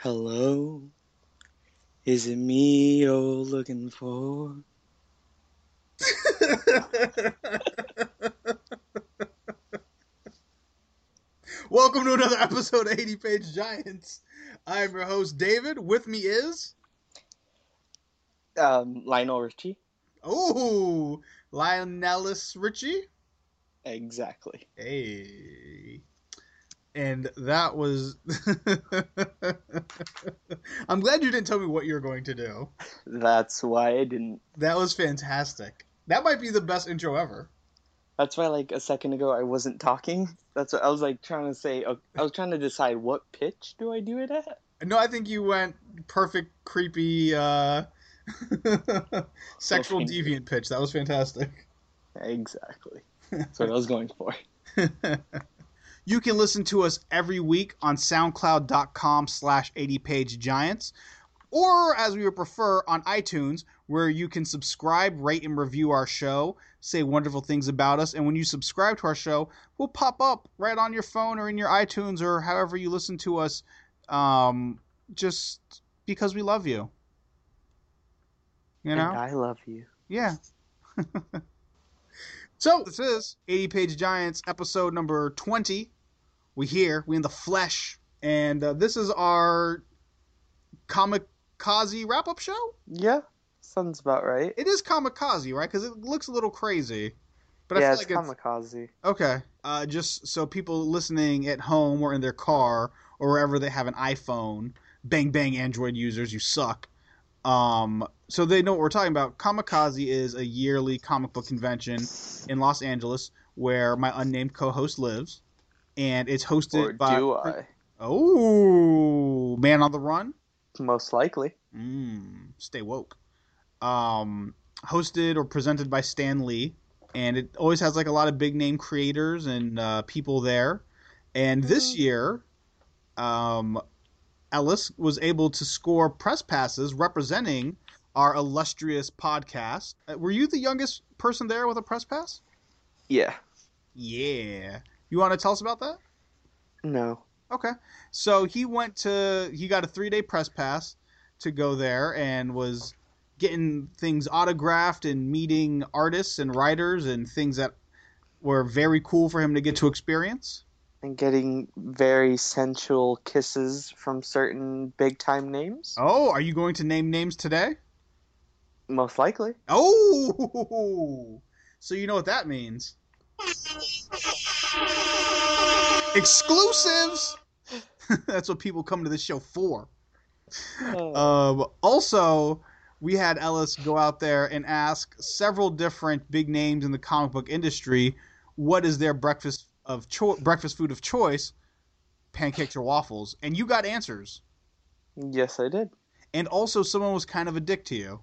Hello? Is it me you're looking for? Welcome to another episode of 80 Page Giants. I'm your host, David. With me is. Um, Lionel Richie? Oh, Lionelis Richie? Exactly. Hey. And that was. I'm glad you didn't tell me what you're going to do. That's why I didn't. That was fantastic. That might be the best intro ever. That's why, like, a second ago I wasn't talking. That's what I was, like, trying to say. uh, I was trying to decide what pitch do I do it at? No, I think you went perfect, creepy, uh, sexual deviant pitch. That was fantastic. Exactly. That's what I was going for. you can listen to us every week on soundcloud.com slash 80pagegiants or as we would prefer on itunes where you can subscribe rate and review our show say wonderful things about us and when you subscribe to our show we'll pop up right on your phone or in your itunes or however you listen to us um, just because we love you you know And I love you. yeah. so this is 80 Page Giants episode number 20. We here, we in the flesh, and uh, this is our Comikaze wrap up show. Yeah, sounds about right. It is Comikaze, right? Because it looks a little crazy. But yeah, I it's feel like it's Comikaze. okay. Uh, just so people listening at home or in their car or wherever they have an iPhone, bang bang Android users, you suck. Um, so they know what we're talking about. Comikaze is a yearly comic book convention in Los Angeles where my unnamed co-host lives, and it's hosted Or by do I? oh man on the run. Most likely. Mm, stay woke. Um, hosted or presented by Stan Lee, and it always has like a lot of big name creators and uh, people there. And this year, um, Ellis was able to score press passes representing our illustrious podcast. Uh, were you the youngest person there with a press pass? Yeah. Yeah. You want to tell us about that? No. Okay. So he went to he got a three day press pass to go there and was getting things autographed and meeting artists and writers and things that were very cool for him to get to experience. And getting very sensual kisses from certain big time names. Oh, are you going to name names today? Most likely. Oh, so you know what that means. Exclusives. That's what people come to this show for. Um, also, we had Ellis go out there and ask several different big names in the comic book industry what is their breakfast of cho- breakfast food of choice, pancakes or waffles, and you got answers. yes, I did. And also, someone was kind of a dick to you.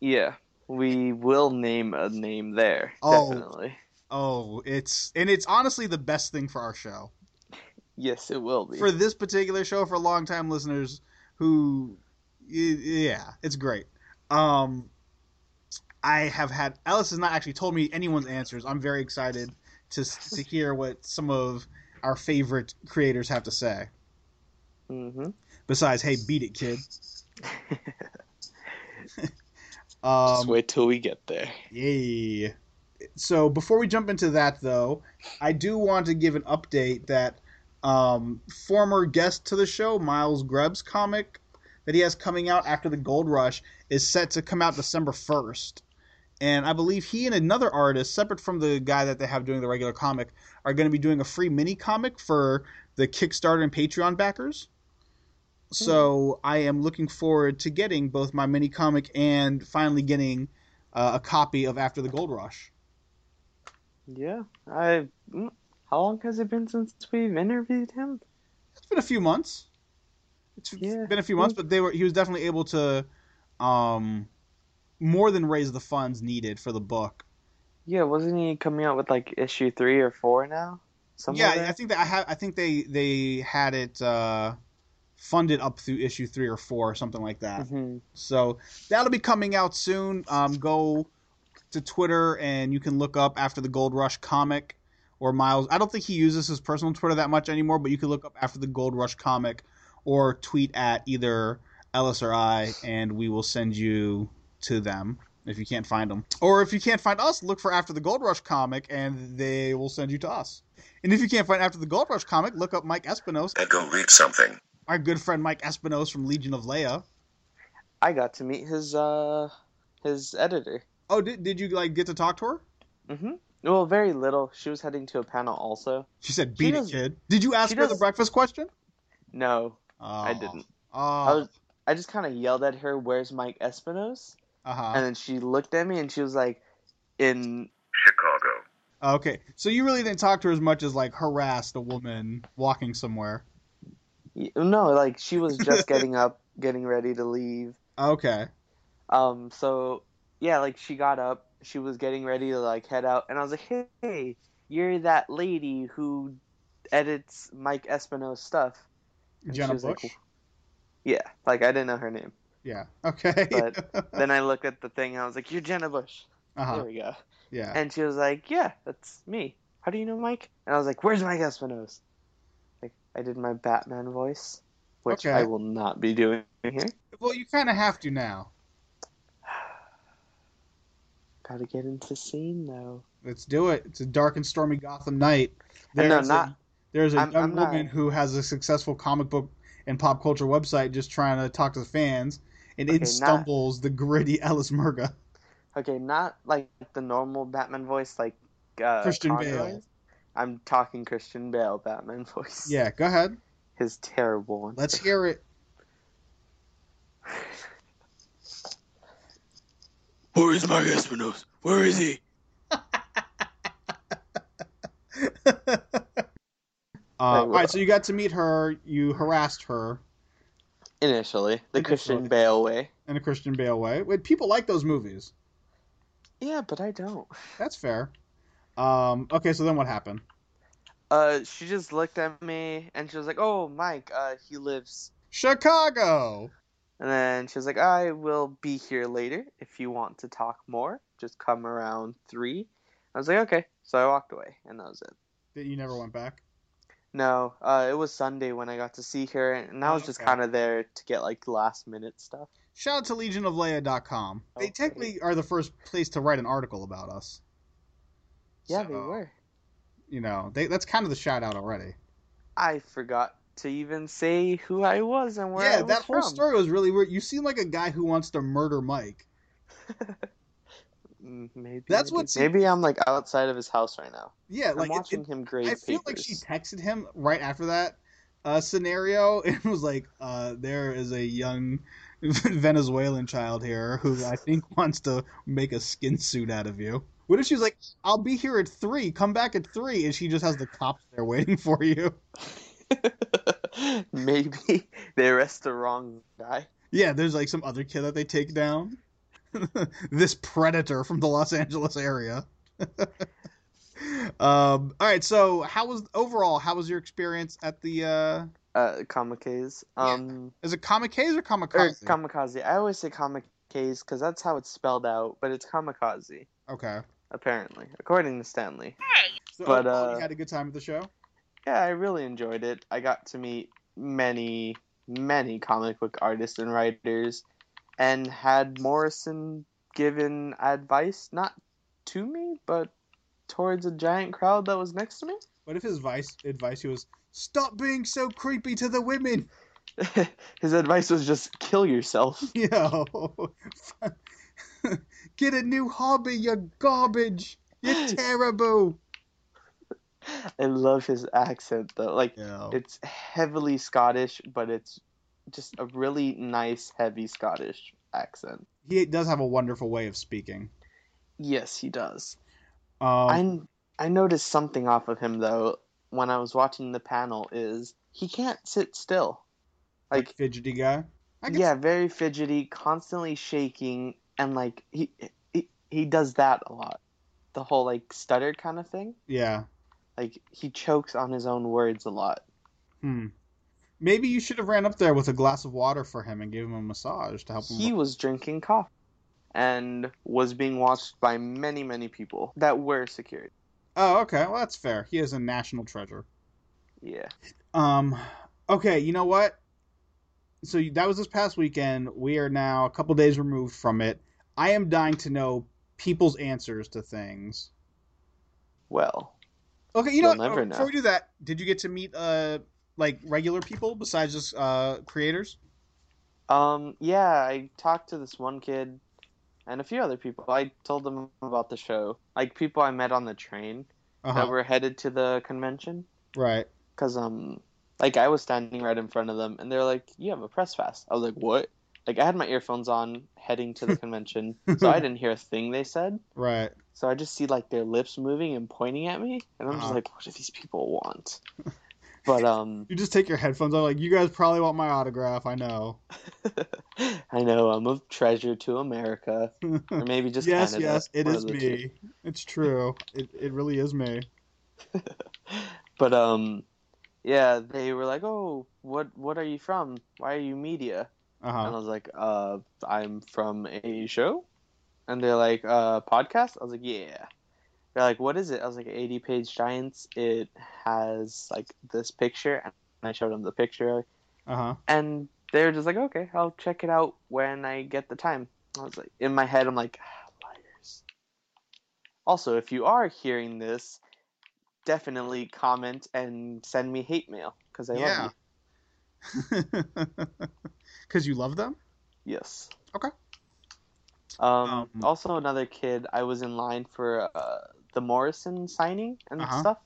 Yeah, we will name a name there. Oh. Definitely. Oh, it's and it's honestly the best thing for our show. Yes, it will be. For this particular show, for long-time listeners who, yeah, it's great. Um, I have had Ellis has not actually told me anyone's answers. I'm very excited to to hear what some of our favorite creators have to say. Mm-hmm. Besides, hey, beat it, kid. um, Just wait till we get there. Yay. So before we jump into that, though, I do want to give an update that um, former guest to the show, Miles Grubbs comic that he has coming out after the Gold Rush is set to come out December 1st. And I believe he and another artist, separate from the guy that they have doing the regular comic, are going to be doing a free mini comic for the Kickstarter and Patreon backers. So I am looking forward to getting both my mini comic and finally getting uh, a copy of After the Gold Rush. Yeah, I. mm, How long has it been since we've interviewed him? It's been a few months. It's Yeah. been a few months, but they were he was definitely able to um more than raise the funds needed for the book. Yeah, wasn't he coming out with like issue three or four now? Somewhere yeah, there? I think that I have I think they they had it uh funded up through issue 3 or 4 or something like that. Mhm. So that'll be coming out soon. Um, go to Twitter and you can look up after the Gold Rush comic or Miles. I don't think he uses his personal Twitter that much anymore, but you can look up after the Gold Rush comic or tweet at either Ellis or I, and we will send you to them if you can't find them. Or if you can't find us, look for After the Gold Rush comic, and they will send you to us. And if you can't find After the Gold Rush comic, look up Mike Espinos, and go read something. our good friend Mike Espinos from Legion of Leia. I got to meet his uh his editor. Oh, did, did you like get to talk to her? Mm-hmm. Well, very little. She was heading to a panel also. She said, She "Beat it, does- kid." Did you ask she her the breakfast question? No, Oh, I didn't. Oh, I was. I just kind of yelled at her, "Where's Mike Espinos?" uh-huh. And then she looked at me and she was like, "In Chicago. Okay, so you really didn't talk to her as much as like harassed a woman walking somewhere. no, like she was just getting up, getting ready to leave. Okay. Um, so yeah, like she got up, she was getting ready to like head out, and I was like, "Hey, you're that lady who edits Mike Espino's stuff." And Jenna was like, Bush. Yeah, like I didn't know her name. Yeah. Okay. But Then I looked at the thing, and I was like, "You're Jenna Bush." uh-huh. There we go. Yeah. And she was like, "Yeah, that's me. How do you know Mike?" And I was like, "Where's Mike Espinos?" Like I did my Batman voice, which Okay. I will not be doing here. Well, you kind of have to now. Got to get into the scene though. Let's do it. It's a dark and stormy Gotham night. And no, There's not- a, there's a I'm- young I'm not- woman who has a successful comic book and pop culture website just trying to talk to the fans, and Okay, in not- stumbles the gritty Ellis Murga. Okay, not like the normal Batman voice, like uh, Christian Conroy's. Bale. I'm talking Christian Bale Batman voice. Yeah, go ahead. his terrible one. Let's hear it. Where is Mike Espinosa? Where is he? Uh, all right, so you got to meet her. You harassed her Initially, the Christian Initially. Bale way. in a Christian Bale way. Wait, people like those movies. Yeah, but I don't. That's fair. Um, okay, so then what happened? Uh, she just looked at me and she was like, "Oh, Mike, uh, he lives." Chicago. And then she was like, "I will be here later if you want to talk more. Just come around three. I was like, "Okay." So I walked away, and that was it. That you never went back. No, uh, it was Sunday when I got to see her, and I was just Okay. kind of there to get like last minute stuff. Shout out to legionofleia.com. They technically are the first place to write an article about us. Yeah, they were. You know, they, that's kind of the shout out already. I forgot to even say who I was and where I yeah, was that whole from. story was really weird. You seem like a guy who wants to murder Mike. Mm, Maybe That's what maybe I'm like outside of his house right now. Yeah, I'm like watching it- him grade I feel papers. like she texted him right after that uh, scenario and was like, uh, "There is a young Venezuelan child here who I think wants to make a skin suit out of you." What if she's like, "I'll be here at three. Come back at three, and she just has the cops there waiting for you? maybe they arrest the wrong guy. Yeah, there's like some other kid that they take down. this predator from the Los Angeles area. um, all right, so how was overall? How was your experience at the? Uh, Uh, kamikaze. Um, is it kamikaze or or kamikaze? kamikaze. I always say kamikaze because that's how it's spelled out, but it's kamikaze okay. apparently, according to Stan Lee. So But, uh, you had a good time at the show. Yeah, I really enjoyed it. I got to meet many, many comic book artists and writers, and had Morrison given advice not to me, but towards a giant crowd that was next to me. What if his advice advice was stop being so creepy to the women? His advice was just kill yourself. Yo, get a new hobby. You're garbage. You're terrible. I love his accent though. Like Yeah. it's heavily Scottish, but it's just a really nice, heavy Scottish accent. He does have a wonderful way of speaking. Yes, he does. Um, I I noticed something off of him though when I was watching the panel is he can't sit still. Like fidgety guy. Yeah, very fidgety, constantly shaking and like he he, he does that a lot. The whole like stutter kind of thing. Yeah. Like he chokes on his own words a lot. Hmm. Maybe you should have ran up there with a glass of water for him and gave him a massage to help him. He was drinking coffee and was being watched by many many people that were security. Oh, okay. Well, that's fair. He is a national treasure. Yeah. Um. Okay. You know what? so that was this past weekend. We are now a couple days removed from it. I am dying to know people's answers to things. Well, Okay, you know, You'll what, never before know. we do that, did you get to meet uh like regular people besides just uh creators? um, yeah, I talked to this one kid and a few other people. I told them about the show, like people I met on the train Uh-huh. that were headed to the convention. Right. Cause um, like I was standing right in front of them, and they're like, "You have a press pass." I was like, "What?" Like I had my earphones on, heading to the convention, so I didn't hear a thing they said. Right. So I just see like their lips moving and pointing at me, and I'm Uh-huh. just like, "What do these people want?" But um, You just take your headphones off. Like you guys probably want my autograph. I know. I know I'm a treasure to America, or maybe just yes, Canada. yes, it is me. two. It's true. It it really is me. But um, yeah, they were like, "Oh, what what are you from? Why are you media?" Uh And I was like, uh, I'm from a show. And they're like, uh, podcast? I was like, yeah. They're like, what is it? I was like, 80 page giants. It has like this picture. And I showed them the picture. Uh huh. And they're just like, okay, I'll check it out when I get the time. I was like, in my head, I'm like, ah, liars. Also, if you are hearing this, definitely comment and send me hate mail because I Yeah. love you. Because you love them. Yes. Okay. Um, Um, also, another kid. I was in line for uh, the Morrison signing and Uh-huh. stuff,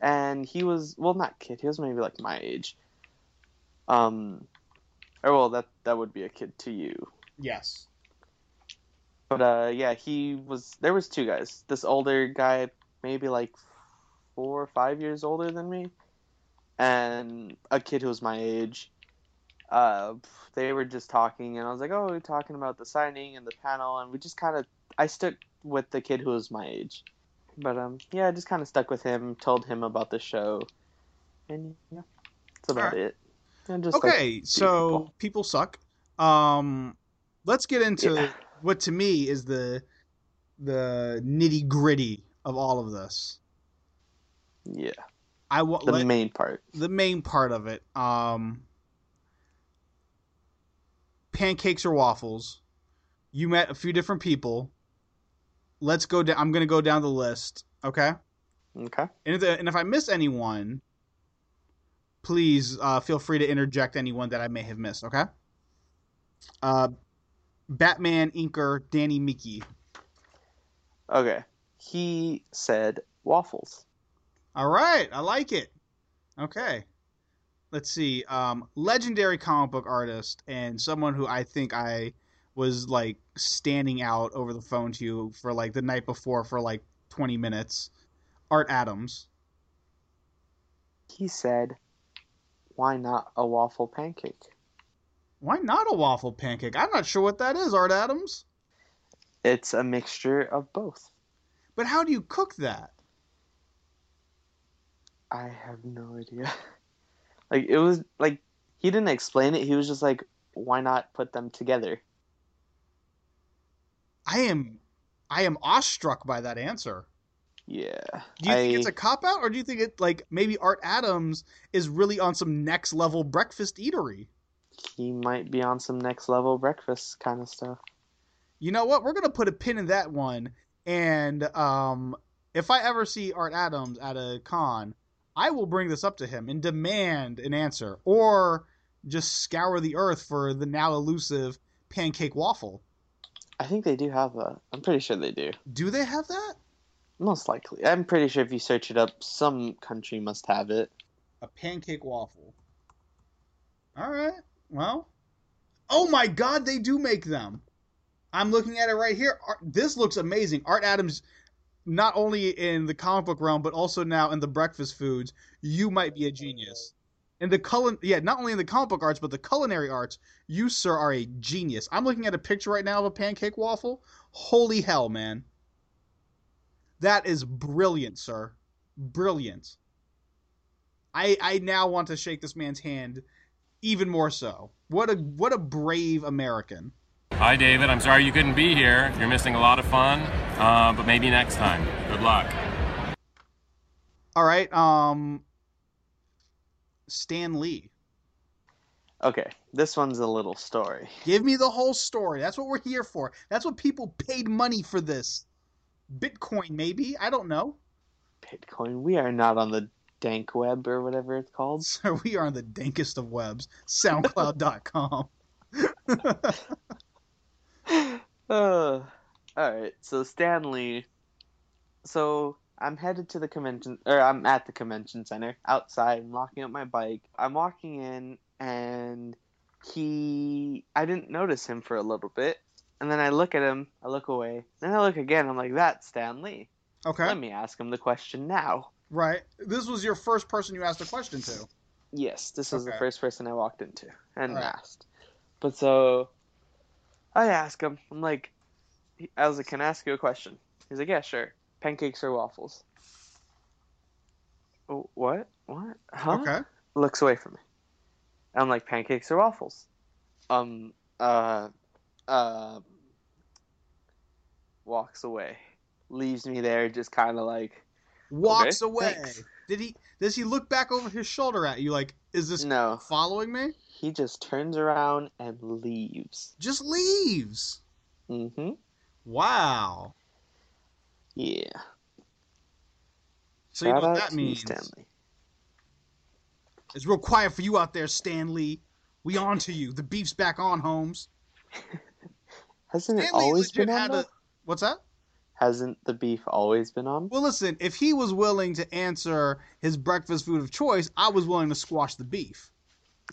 and he was well, not kid. He was maybe like my age. Um, or well, that that would be a kid to you. Yes. But uh, yeah, he was. There was two guys. This older guy, maybe like four or five years older than me, and a kid who was my age. Uh, they were just talking, and I was like, "Oh, we're talking about the signing and the panel," and we just kind of. I stuck with the kid who was my age, but um, yeah, I just kind of stuck with him. Told him about the show, and yeah, that's about Alright. it. And just like, Okay, so people. people suck. Um, let's get into Yeah. what to me is the the nitty gritty of all of this. yeah, I want the main part. the main part of it. Um, pancakes or waffles. You met a few different people. Let's go down. I'm gonna go down the list. Okay. Okay. And if, and if I miss anyone, please uh, feel free to interject anyone that I may have missed. Okay. Uh, Batman inker Danny Miki. Okay. He said waffles. All right, I like it. Okay. Let's see. Um, legendary comic book artist and someone who I think I was like standing out over the phone to you for like the night before for like 20 minutes. Art Adams. He said, "Why not a waffle pancake?" Why not a waffle pancake? I'm not sure what that is, Art Adams. It's a mixture of both. But how do you cook that? I have no idea. like it was like he didn't explain it. He was just like, "Why not put them together?" I am I am awestruck by that answer. Yeah. Do you think I- it's a cop out or do you think it like maybe Art Adams is really on some next level breakfast eatery? He might be on some next level breakfast kind of stuff. You know what? We're gonna put a pin in that one. And um, if I ever see Art Adams at a con, I will bring this up to him and demand an answer, or just scour the earth for the now elusive pancake waffle. I think they do have that. I'm pretty sure they do. Do they have that? Most likely. I'm pretty sure if you search it up, some country must have it. A pancake waffle. All right. Well. Oh my God, they do make them. I'm looking at it right here. Art, this looks amazing. Art Adams, not only in the comic book realm, but also now in the breakfast foods. You might be a genius. In the culin, yeah, not only in the comic book arts, but the culinary arts. You, sir, are a genius. I'm looking at a picture right now of a pancake waffle. Holy hell, man! That is brilliant, sir. Brilliant. I I now want to shake this man's hand even more so. What a what a brave American. Hi, David. I'm sorry you couldn't be here. You're missing a lot of fun, uh, but maybe next time. Good luck. All right, um Stan Lee. Okay, this one's a little story. Give me the whole story. That's what we're here for. That's what people paid money for this. Bitcoin, maybe. I don't know. Bitcoin. We are not on the dank web or whatever it's called. So we are on the dankest of webs, SoundCloud.com. Uh, all right. So Stan Lee. So I'm headed to the convention, or I'm at the convention center outside. I'm locking up my bike. I'm walking in, and he. I didn't notice him for a little bit, and then I look at him. I look away. Then I look again. I'm like, that's Stan Lee. Okay. Let me ask him the question now. Right. This was your first person you asked a question to. Yes, this was Okay. the first person I walked into and Alright. asked. But so I ask him, I'm like, I was like, can I ask you a question? He's like, yeah, sure. Pancakes or waffles? Oh, what? What? Huh? Okay. Looks away from me. I'm like, pancakes or waffles? Um, uh, uh, walks away. Leaves me there, just kind of like, Walks Okay, away. thanks. Did he? Does he look back over his shoulder at you like, is this no. following me? He just turns around and leaves. Just leaves. Mm hmm. Wow. Yeah. So you know what that means? Stan Lee. It's real quiet for you out there, Stan Lee. We on to you. The beef's back on, Holmes. Hasn't it Stan Lee always been on? had a. What's that? Hasn't the beef always been on? Well, listen. If he was willing to answer his breakfast food of choice, I was willing to squash the beef.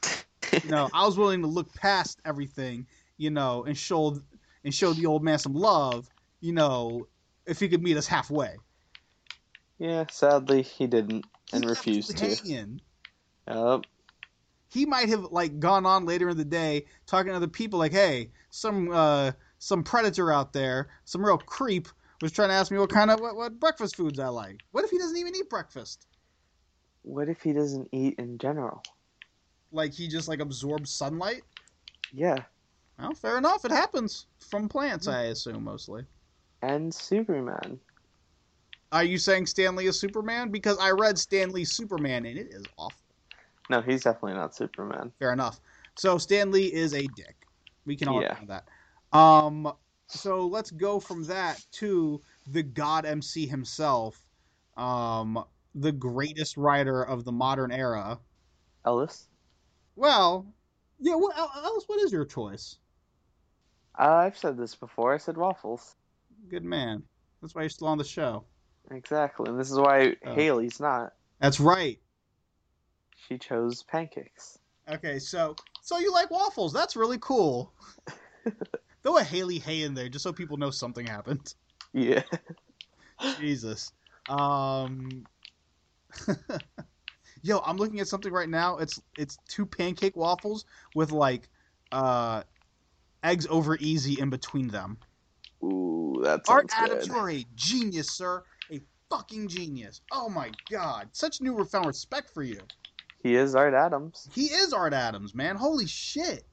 You know, I was willing to look past everything. You know, and show and show the old man some love. You know, if he could meet us halfway. yeah, sadly he didn't and He refused to. Yep. he might have like gone on later in the day talking to other people like hey some uh some predator out there some real creep was trying to ask me what kind of what, what breakfast foods i like. What if he doesn't even eat breakfast? What if he doesn't eat in general? like he just like absorbs sunlight? Yeah. well fair enough. It happens from plants i assume mostly. And Superman. are you saying Stan Lee is superman? Because i read Stan Lee superman and it is awful. No, he's definitely not Superman. fair enough. So Stan Lee is a dick. We can all Yeah. agree on that. Um so let's go from that to the god mc himself um the greatest writer of the modern era Ellis. well yeah what else what is your choice Uh, I've said this before. I said waffles. good man that's why you're still on the show Exactly. And this is why Oh. Haley's not. that's right She chose pancakes. okay so so you like waffles that's really cool throw a haley hay in there just so people know something happened Yeah. Jesus. Um Yo, I'm looking at something right now. It's it's two pancake waffles with like uh eggs over easy in between them. Ooh, that's Art Adams, you are a genius, sir. A fucking genius. Oh my god. Such newfound respect for you. He is Art Adams. He is Art Adams, man. Holy shit.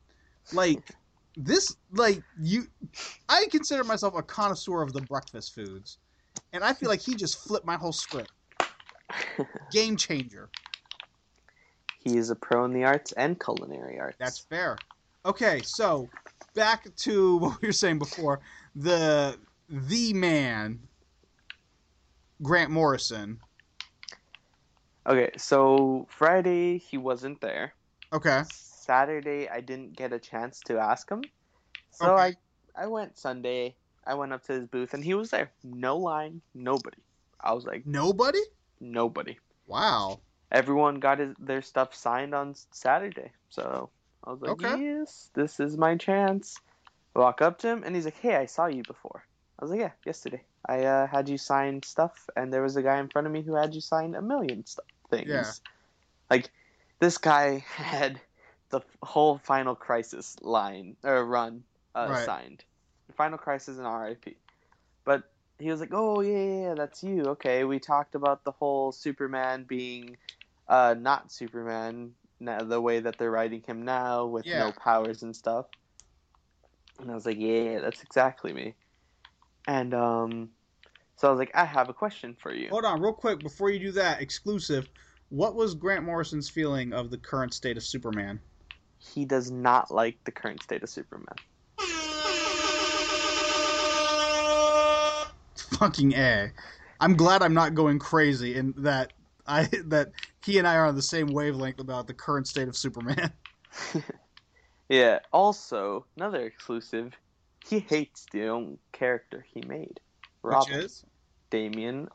Like this like you I consider myself a connoisseur of the breakfast foods. And I feel like he just flipped my whole script. Game changer. he is a pro in the arts and culinary arts. That's fair. Okay, so back to what we were saying before. The the man Grant Morrison. okay. So Friday he wasn't there. Okay. Saturday I didn't get a chance to ask him, so Okay. I I went Sunday. I went up to his booth and he was there. No line, nobody. I was like Nobody? nobody. Wow. Everyone got his, their stuff signed on Saturday, so I was like, Okay. yes, this is my chance. I walk up to him and he's like, hey, I saw you before. I was like, yeah, yesterday. I uh, had you sign stuff, and there was a guy in front of me who had you sign a million stuff things. Yeah. Like this guy had the whole Final Crisis line or run uh, Right. signed. Final Crisis and RIP. But he was like, "Oh yeah, yeah, yeah, that's you." Okay, we talked about the whole Superman being uh, not Superman, the way that they're writing him now with Yeah. no powers and stuff. And I was like, "Yeah, that's exactly me." And um, so I was like, "I have a question for you." Hold on, real quick, before you do that, exclusive. What was Grant Morrison's feeling of the current state of Superman? He does not like the current state of Superman. Fucking a. I'm glad I'm not going crazy and that I that he and I are on the same wavelength about the current state of Superman. Yeah. Also, another exclusive. He hates the own character he made, Robin, Which is Damian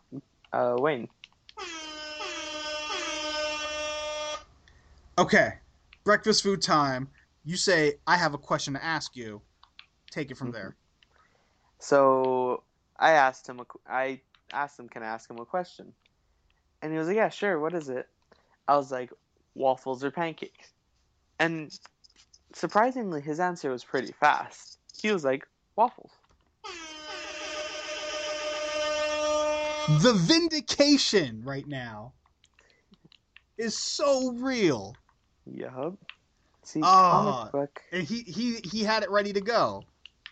uh, Wayne. okay. Breakfast food time. You say I have a question to ask you. Take it from Mhm. there. So I asked him. A, I asked him, "Can I ask him a question?" And he was like, "Yeah, sure. What is it?" I was like, "Waffles or pancakes?" And surprisingly, his answer was pretty fast. He was like, "Waffles." The vindication right now is so real. Yup. See, Ah. comic book. And he he he had it ready to go.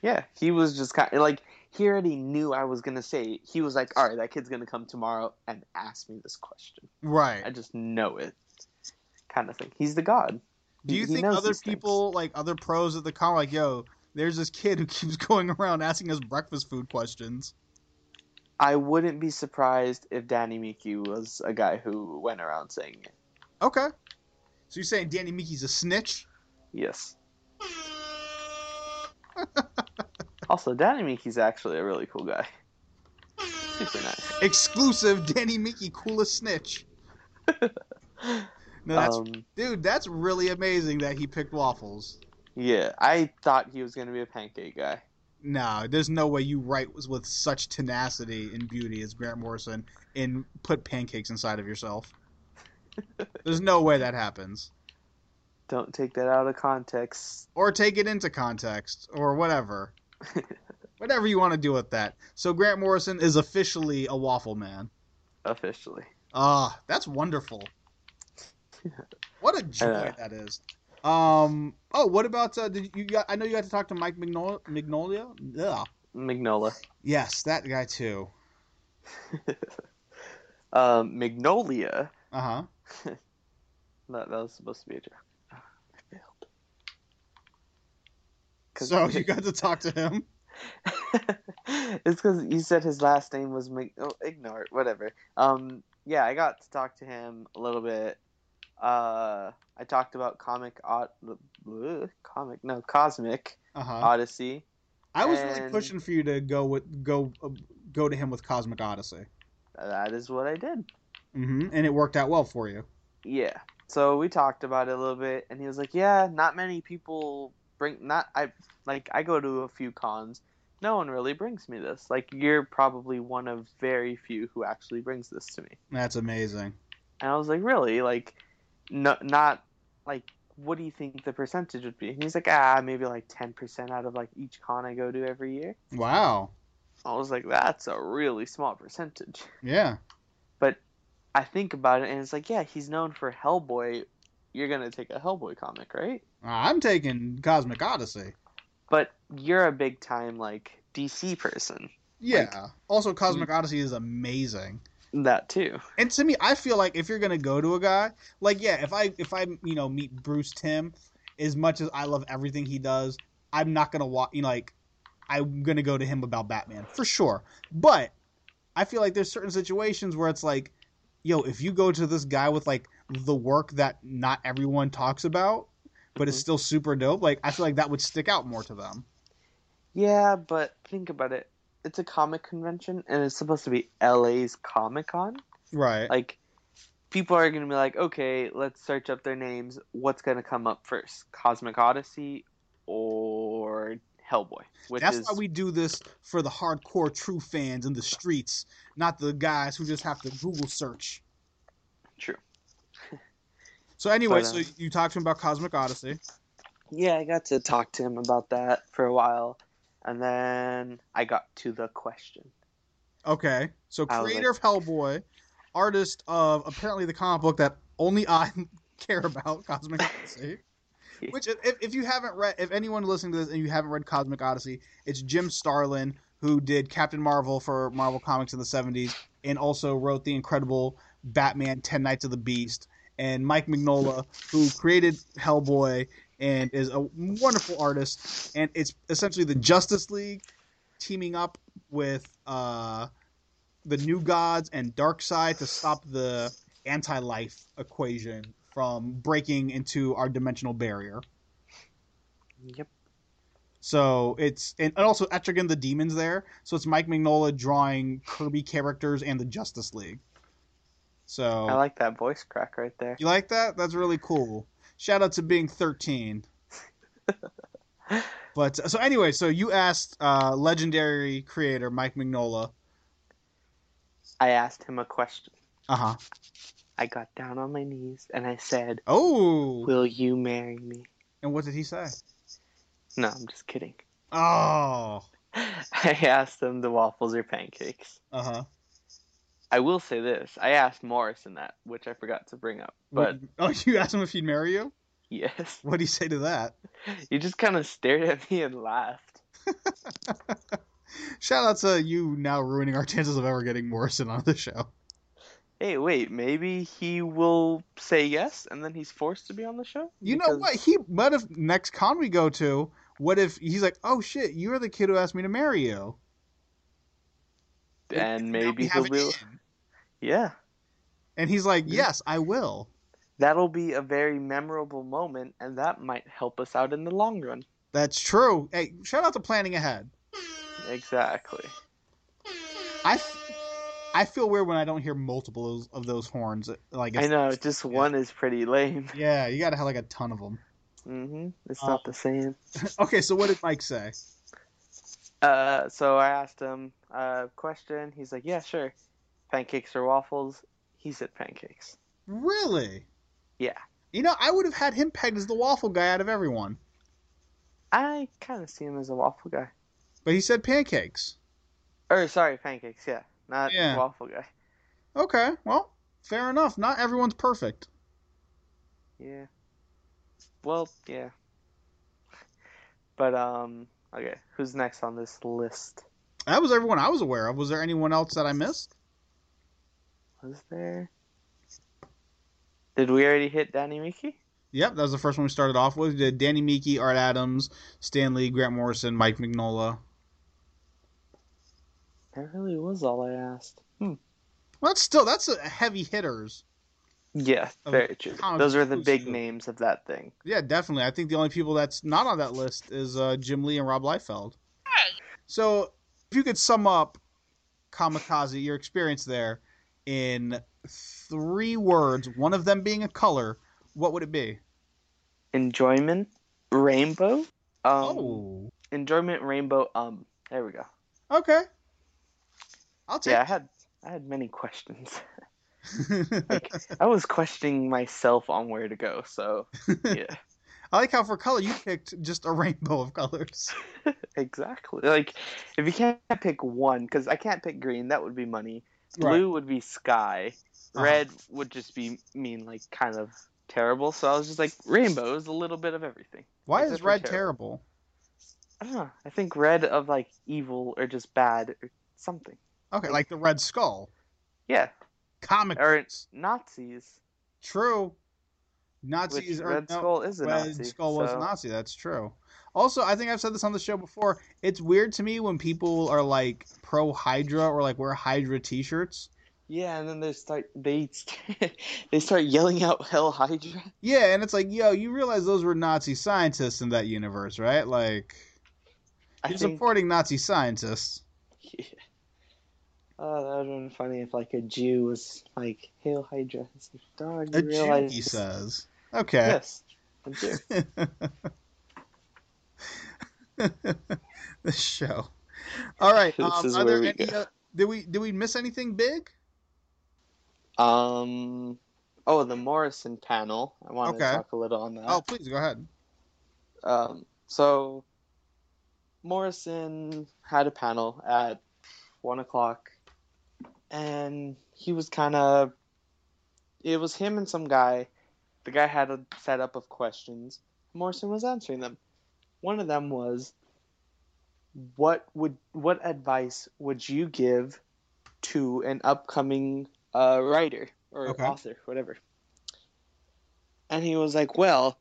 Yeah, he was just kind of like he already knew I was gonna say. He was like, "All right, that kid's gonna come tomorrow and ask me this question. Right. I just know it." Kind of thing. He's the god. Do you He- he think knows other these things. people, like other pros at the con, like, yo, there's this kid who keeps going around asking us breakfast food questions? I wouldn't be surprised if Danny Miki was a guy who went around saying it. Okay. So you're saying Danny Miki's a snitch? Yes. also, Danny Miki's actually a really cool guy. Super nice. Exclusive Danny Miki, coolest snitch. No, that's um, dude. That's really amazing that he picked waffles. yeah, I thought he was gonna be a pancake guy. No, there's no way you write with such tenacity and beauty as Grant Morrison and put pancakes inside of yourself. There's no way that happens. Don't take that out of context. Or take it into context, or whatever. whatever you want to do with that. So Grant Morrison is officially a waffle man. Officially. Ah, that's wonderful. What a joy Uh, that is. Um. Oh, what about? Uh, did you got? I know you got to talk to Mike Magnolia. Magnolia. Yeah. Magnola. Yes, that guy too. Um, Magnolia. Uh huh. That, that was supposed to be a joke. I failed. 'Cause- So you got to talk to him. it's because you said his last name was Mc... oh, ignore it, whatever. Um, yeah, I got to talk to him a little bit. Uh, I talked about comic od- bleh, comic no cosmic Uh huh. Odyssey. I was really pushing for you to go with go uh, go to him with Cosmic Odyssey. That is what I did. Hmm And it worked out well for you. Yeah. So we talked about it a little bit, and he was like, "Yeah, not many people bring not I like I go to a few cons. No one really brings me this. Like you're probably one of very few who actually brings this to me." That's amazing. And I was like, "Really? Like, no, not like." What do you think the percentage would be? And he's like, ah, maybe like ten percent out of like each con I go to every year. Wow. I was like, that's a really small percentage. Yeah. I think about it, and it's like, yeah, he's known for Hellboy. You're gonna take a Hellboy comic, right? I'm taking Cosmic Odyssey. But you're a big time like DC person. Yeah. also, Cosmic Odyssey is amazing. That too. And to me, I feel like if you're gonna go to a guy, like yeah, if I if I you know meet Bruce Timm, as much as I love everything he does, I'm not gonna watch. You know, like I'm gonna go to him about Batman for sure. But I feel like there's certain situations where it's like, yo, if you go to this guy with like the work that not everyone talks about, but it's Mhm. still super dope, like I feel like that would stick out more to them. Yeah, but think about it. It's a comic convention, and it's supposed to be LA's Comic Con. Right. Like, people are gonna be like, okay, let's search up their names. What's gonna come up first, Cosmic Odyssey or Hellboy? Which That's is why we do this for the hardcore true fans in the streets, not the guys who just have to Google search. true. So anyway, But, uh, so you talked to him about Cosmic Odyssey. Yeah, I got to talk to him about that for a while, and then I got to the question. Okay. So I was creator of Hellboy, artist of apparently the comic book that only I care about, Cosmic Odyssey. Which, if, if you haven't read, if anyone listening to this and you haven't read Cosmic Odyssey, it's Jim Starlin who did Captain Marvel for Marvel Comics in the 70s and also wrote the incredible Batman 10 Nights of the Beast. And Mike Mignola, who created Hellboy and is a wonderful artist. And it's essentially the Justice League teaming up with uh, the New Gods and Darkseid to stop the anti-life equation from breaking into our dimensional barrier. Yep. So it's and also Etrigan the Demon's there. So it's Mike Mignola drawing Kirby characters and the Justice League. So I like that voice crack right there. you like that? That's really cool. Shout out to being 13. but so anyway, so you asked uh, legendary creator Mike Mignola. I asked him a question. Uh huh. I got down on my knees and I said, Oh. "Will you marry me?" And what did he say? No, I'm just kidding. Oh. I asked him the waffles or pancakes. Uh huh. I will say this: I asked Morrison that, which I forgot to bring up. But oh, you asked him if he'd marry you. yes, What did he say to that? he just kind of stared at me and laughed. Shout out to you now ruining our chances of ever getting Morrison on the show. Hey, wait, maybe he will say yes, and then he's forced to be on the show. You know what? He what if next con we go to? What if he's like, oh shit, you're the kid who asked me to marry you? And maybe he'll be. Yeah, And he's like, yes, I will. that'll be a very memorable moment, and that might help us out in the long run. That's true. Hey, shout out to planning ahead. Exactly. I, f- I feel weird when I don't hear multiple of those, horns. Like I know, just one is pretty lame. Yeah, you gotta have like a ton of them. hmm It's Uh, not the same. okay, so what did Mike say? Uh, so I asked him a question. He's like, "Yeah, sure. Pancakes or waffles?" He said pancakes. Really? Yeah. You know, I would have had him pegged as the waffle guy out of everyone, I kind of see him as a waffle guy. but he said pancakes. Or sorry, pancakes. Yeah, not Yeah. waffle guy. Okay, well, fair enough. Not everyone's perfect. Yeah. Well, yeah. But um, okay. Who's next on this list? That was everyone I was aware of. Was there anyone else that I missed? Was there? Did we already hit Danny Miki? Yep, that was the first one we started off with. We did Danny Miki, Art Adams, Stan Lee, Grant Morrison, Mike Mignola. That really was all I asked. Hmm. Well, that's still that's a heavy hitters. Yeah, very true. Those are the big names of that thing. Yeah, definitely. I think the only people that's not on that list is uh, Jim Lee and Rob Liefeld. So, if you could sum up Comikaze, your experience there, in three words, one of them being a color, what would it be? Enjoyment, rainbow. Um, oh, enjoyment, rainbow. Um, there we go. okay. I'll take. Yeah, I had I had many questions. I was questioning myself on where to go. So yeah, I like how for color you picked just a rainbow of colors. exactly. Like if you can't pick one, because I can't pick green, that would be money. Blue would be sky. Uh-huh. Red would just be mean like kind of terrible. So I was just like rainbow is a little bit of everything. Why is for red terrible. terrible? I don't know. I think red of like evil or just bad or something. Okay, like the red skull. Yeah, Comic or. Nazis. True. Nazis Which are Red no, Skull is a Red Nazi. Skull was a Nazi. That's true. Also, I think I've said this on the show before. It's weird to me when people are like pro Hydra or like wear Hydra T-shirts. Yeah, and then they start they they start yelling out "Hell Hydra." Yeah, and it's like, yo, you realize those were Nazi scientists in that universe, right? Like, I you're think, supporting Nazi scientists. yeah. Oh, that would have been funny if like a Jew was like "Hail Hydra." Like, dog, A Jew, he says. Okay. Yes, a Jew. this show. All right. This Um, is are where we any, go. uh, did we did we miss anything big? Um. Oh, the Morrison panel. I wanted Okay. to talk a little on that. Oh, please go ahead. Um, so Morrison had a panel at one o'clock, and he was kind of. It was him and some guy. The guy had a setup of questions. Morrison was answering them. One of them was, "What would what advice would you give to an upcoming uh, writer or Okay. author, whatever?" And he was like, "Well."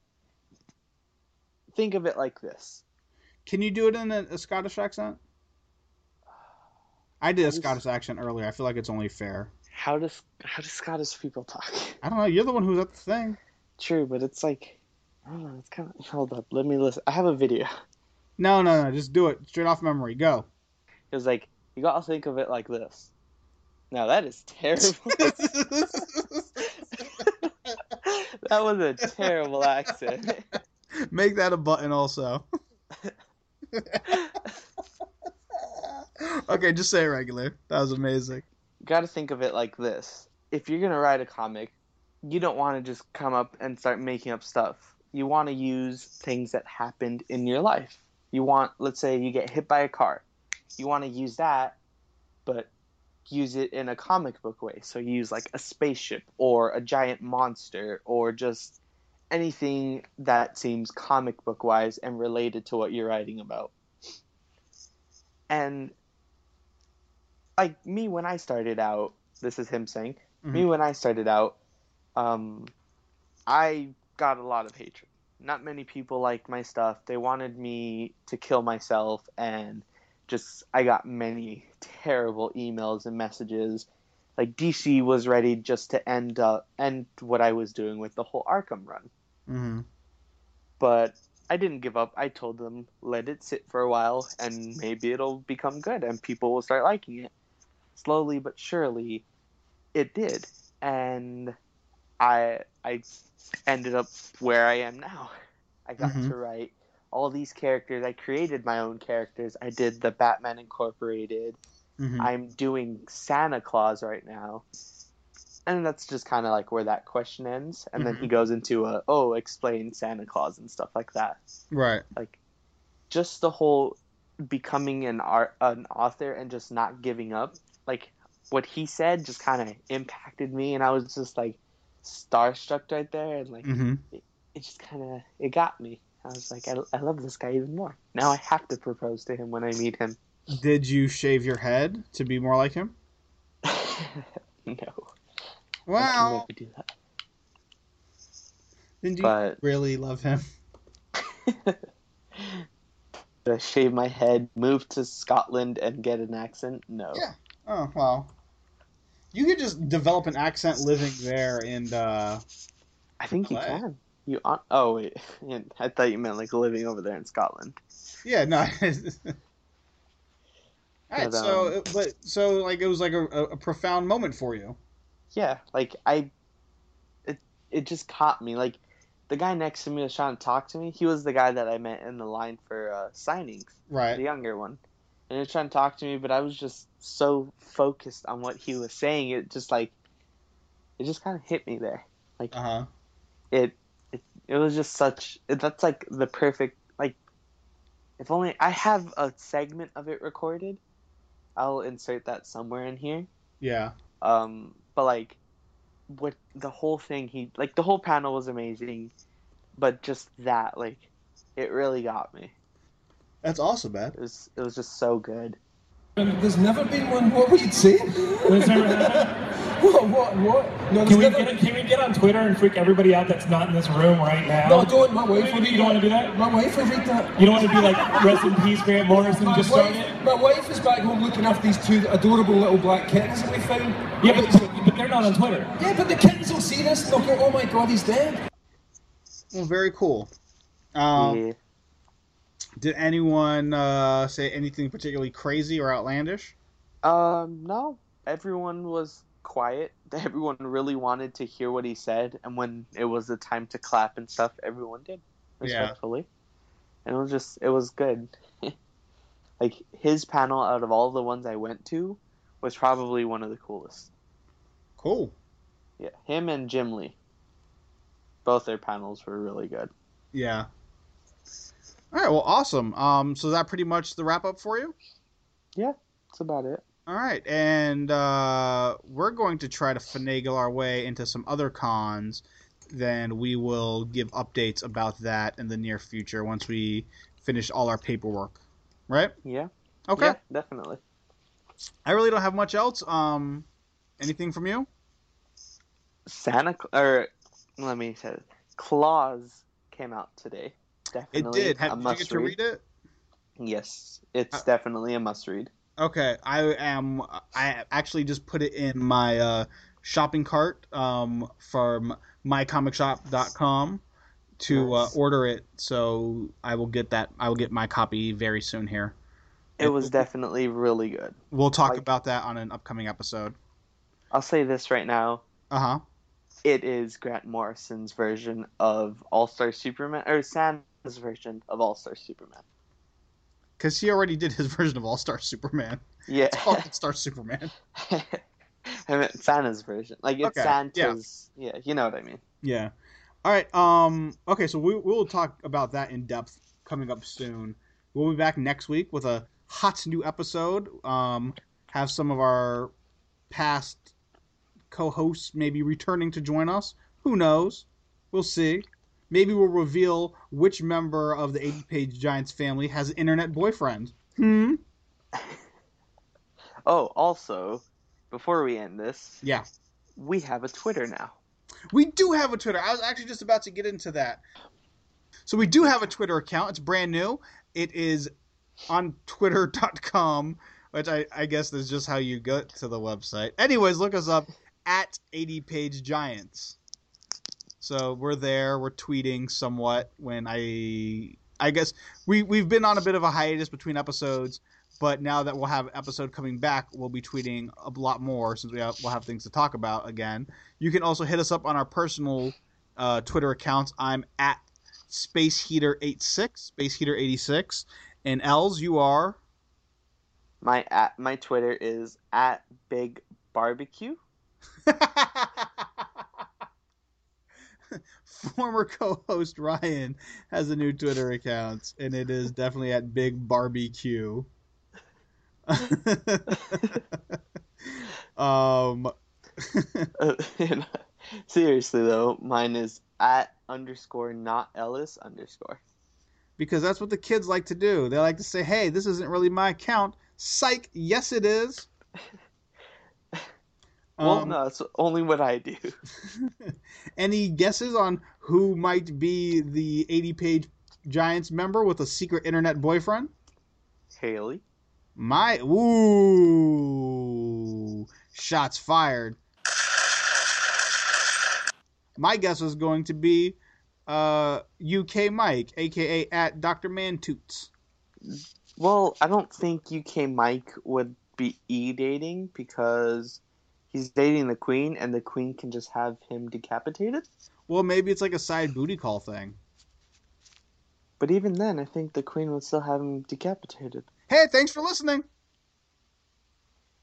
think of it like this. Can you do it in a, a Scottish accent? I did a Scottish accent earlier. I feel like it's only fair. How does how do Scottish people talk? I don't know. You're the one who's at the thing. True, but it's like I don't know. It's kind of hold up. Let me listen. I have a video. No, no, no. Just do it straight off memory. Go. It was like you gotta think of it like this. Now that is terrible. that was a terrible accent. Make that a button also. okay, just say regular. That was amazing. got to think of it like this. If you're to write a comic, you don't want to just come up and start making up stuff. You want to use things that happened in your life. You want, let's say, you get hit by a car. You want to use that, but use it in a comic book way. So you use like a spaceship or a giant monster or just anything that seems comic book wise and related to what you're writing about. And like me when I started out, this is him saying, me Mhm. when I started out, um, I got a lot of hatred. Not many people liked my stuff. They wanted me to kill myself, and just I got many terrible emails and messages. Like DC was ready just to end up end what I was doing with the whole Arkham run hmm but I didn't give up. I told them let it sit for a while and maybe it'll become good and people will start liking it. Slowly but surely it did. And I I ended up where I am now. I got Mhm. to write all these characters. I created my own characters. I did the Batman Incorporated. hmm I'm doing Santa Claus right now. And that's just kind of like where that question ends. And then he goes into a, oh, explain Santa Claus and stuff like that. Right. Like, just the whole becoming an art, an author and just not giving up. Like, what he said just kind of impacted me. And I was just like starstruck right there. And like, hmm it just kind of, it got me. I was like, I, I love this guy even more. Now I have to propose to him when I meet him. Did you shave your head to be more like him? no. I Well, can do that. then do you really love him? to shave my head, move to Scotland, and get an accent? No. Yeah. Oh well. You could just develop an accent living there, and uh, I think you can. You on? Oh wait, I thought you meant like living over there in Scotland. yeah, no. All right, But, so um, it- but so like it was like a, a, profound moment for you. Yeah, like I, it it just caught me. Like the guy next to me was trying to talk to me. He was the guy that I met in the line for uh, signings, the younger one, and he was trying to talk to me, but I was just so focused on what he was saying. It just like, it just kind of hit me there. Like Uh huh. it it, it was just such it, that's like the perfect like if only i have a segment of it recorded i'll insert that somewhere in here Yeah. um but like what the whole thing he like the whole panel was amazing but just that like it really got me That's awesome, man. it was it was just so good There's never been one. What were you saying? There's never happened. What? What? What? No, Can we, never. get, can we get on Twitter and freak everybody out that's not in this room right now? No, don't. My wife will You don't want to do that? My wife will read that. You don't want to be like, rest in peace, Grant Morrison, My just wife, started? my wife is back home looking after these two adorable little black kittens that we found. Yeah, but, but they're not on Twitter. yeah, but the kittens will see this and they'll go, "Oh my God, he's dead." Well, very cool. Um, yeah. Did anyone uh, say anything particularly crazy or outlandish? Um, no. Everyone was quiet. Everyone really wanted to hear what he said, and when it was the time to clap and stuff, everyone did Yeah. respectfully. And it was just, it was good. like his panel, out of all the ones I went to, was probably one of the coolest. Cool. Yeah, him and Jim Lee. Both their panels were really good. Yeah. All right. Well, awesome. Um, so is that pretty much the wrap up for you? Yeah, that's about it. All right, and uh, we're going to try to finagle our way into some other cons. Then we will give updates about that in the near future once we finish all our paperwork. Right? Yeah. Okay. Yeah, definitely. I really don't have much else. Um, anything from you? Santa or let me say, this. Klaus came out today. Definitely It did. a Have, did you must get to read it? Yes, it's Uh, definitely a must read. Okay, I am. I actually just put it in my uh, shopping cart um, from mycomicshop.com to uh, Nice. order it. So I will get that. I will get my copy very soon here. It was definitely really good. We'll talk Like- about that on an upcoming episode. I'll say this right now. Uh huh. It is Grant Morrison's version of All Star Superman, or Sam's version of All Star Superman. Because he already did his version of All Star Superman. Yeah. All Star Superman. I Santa's version. Like it's Okay, yeah. Santa's. Yeah. you know what I mean. Yeah. All right. Um. Okay. So we we'll talk about that in depth coming up soon. We'll be back next week with a hot new episode. Um. Have some of our past co-hosts maybe returning to join us. Who knows? We'll see. Maybe we'll reveal which member of the 80 Page Giants family has an internet boyfriend. Hmm. Oh, also, before we end this, Yeah. we have a Twitter now. We do have a Twitter. I was actually just about to get into that. So we do have a Twitter account. It's brand new. It is on twitter.com, which I, I guess is just how you go to the website. Anyways, look us up at 80 Page Giants. So we're there. We're tweeting somewhat when I I guess we we've been on a bit of a hiatus between episodes, but now that we'll have episode coming back, we'll be tweeting a lot more since we have, we'll have things to talk about again. You can also hit us up on our personal uh, Twitter accounts. I'm at SpaceHeater86, Space Heater 86, and Els, you are. My at my Twitter is at Big Barbecue. Former co-host Ryan has a new Twitter account, and it is definitely at Big Barbecue. um, Seriously though, mine is at underscore not Ellis underscore. because that's what the kids like to do. They like to say, "Hey, this isn't really my account." Psych. Yes, it is. Well, Um, no, that's only what I do. Any guesses on who might be the 80 page Giants member with a secret internet boyfriend? Haley. My ooh, shots fired. My guess was going to be uh, UK Mike, aka at Dr. Mantoots. Well, I don't think UK Mike would be e dating because he's dating the queen, and the queen can just have him decapitated. Well, maybe it's like a side booty call thing. But even then, I think the queen would still have him decapitated. Hey, thanks for listening.